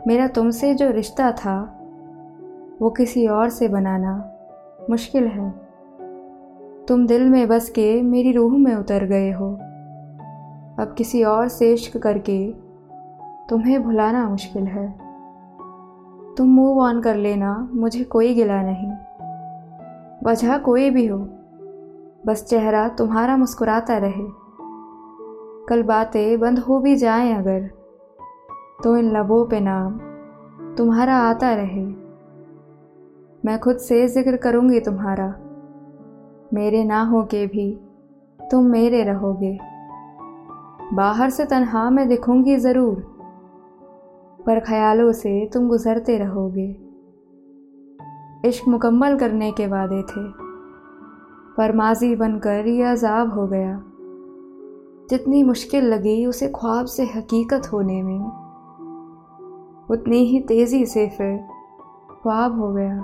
मेरा तुमसे जो रिश्ता था, वो किसी और से बनाना मुश्किल है। तुम दिल में बस के मेरी रूह में उतर गए हो। अब किसी और से इश्क करके तुम्हें भुलाना मुश्किल है। तुम मूव ऑन कर लेना मुझे कोई गिला नहीं। वजह कोई भी हो, बस चेहरा तुम्हारा मुस्कुराता रहे। कल बातें बंद हो भी जाएँ अगर तो इन लबों पे नाम। तुम्हारा आता रहे। मैं खुद से ज़िक्र करूँगी तुम्हारा। मेरे ना हो के भी तुम मेरे रहोगे। बाहर से तन्हा मैं दिखूँगी ज़रूर, पर ख्यालों से तुम गुजरते रहोगे। इश्क मुकम्मल करने के वादे थे, पर माजी बनकर यह अजाब हो गया। जितनी मुश्किल लगी उसे ख्वाब से हकीकत होने में। उतनी ही तेज़ी से फिर ख्वाब हो गया।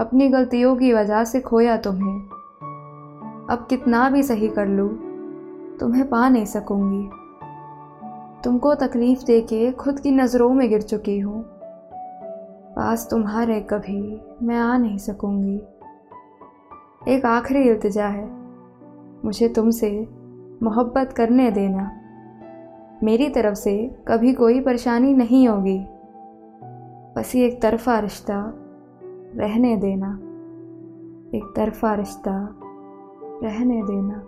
अपनी गलतियों की वजह से खोया तुम्हें। अब कितना भी सही कर लूँ, तुम्हें पा नहीं सकूँगी। तुमको तकलीफ़ दे के खुद की नज़रों में गिर चुकी हूँ। पास तुम्हारे कभी मैं आ नहीं सकूँगी। एक आखिरी इल्तजा है। मुझे तुमसे मोहब्बत करने देना। मेरी तरफ़ से कभी कोई परेशानी नहीं होगी। बस ये एक तरफा रिश्ता रहने देना। एक तरफा रिश्ता रहने देना।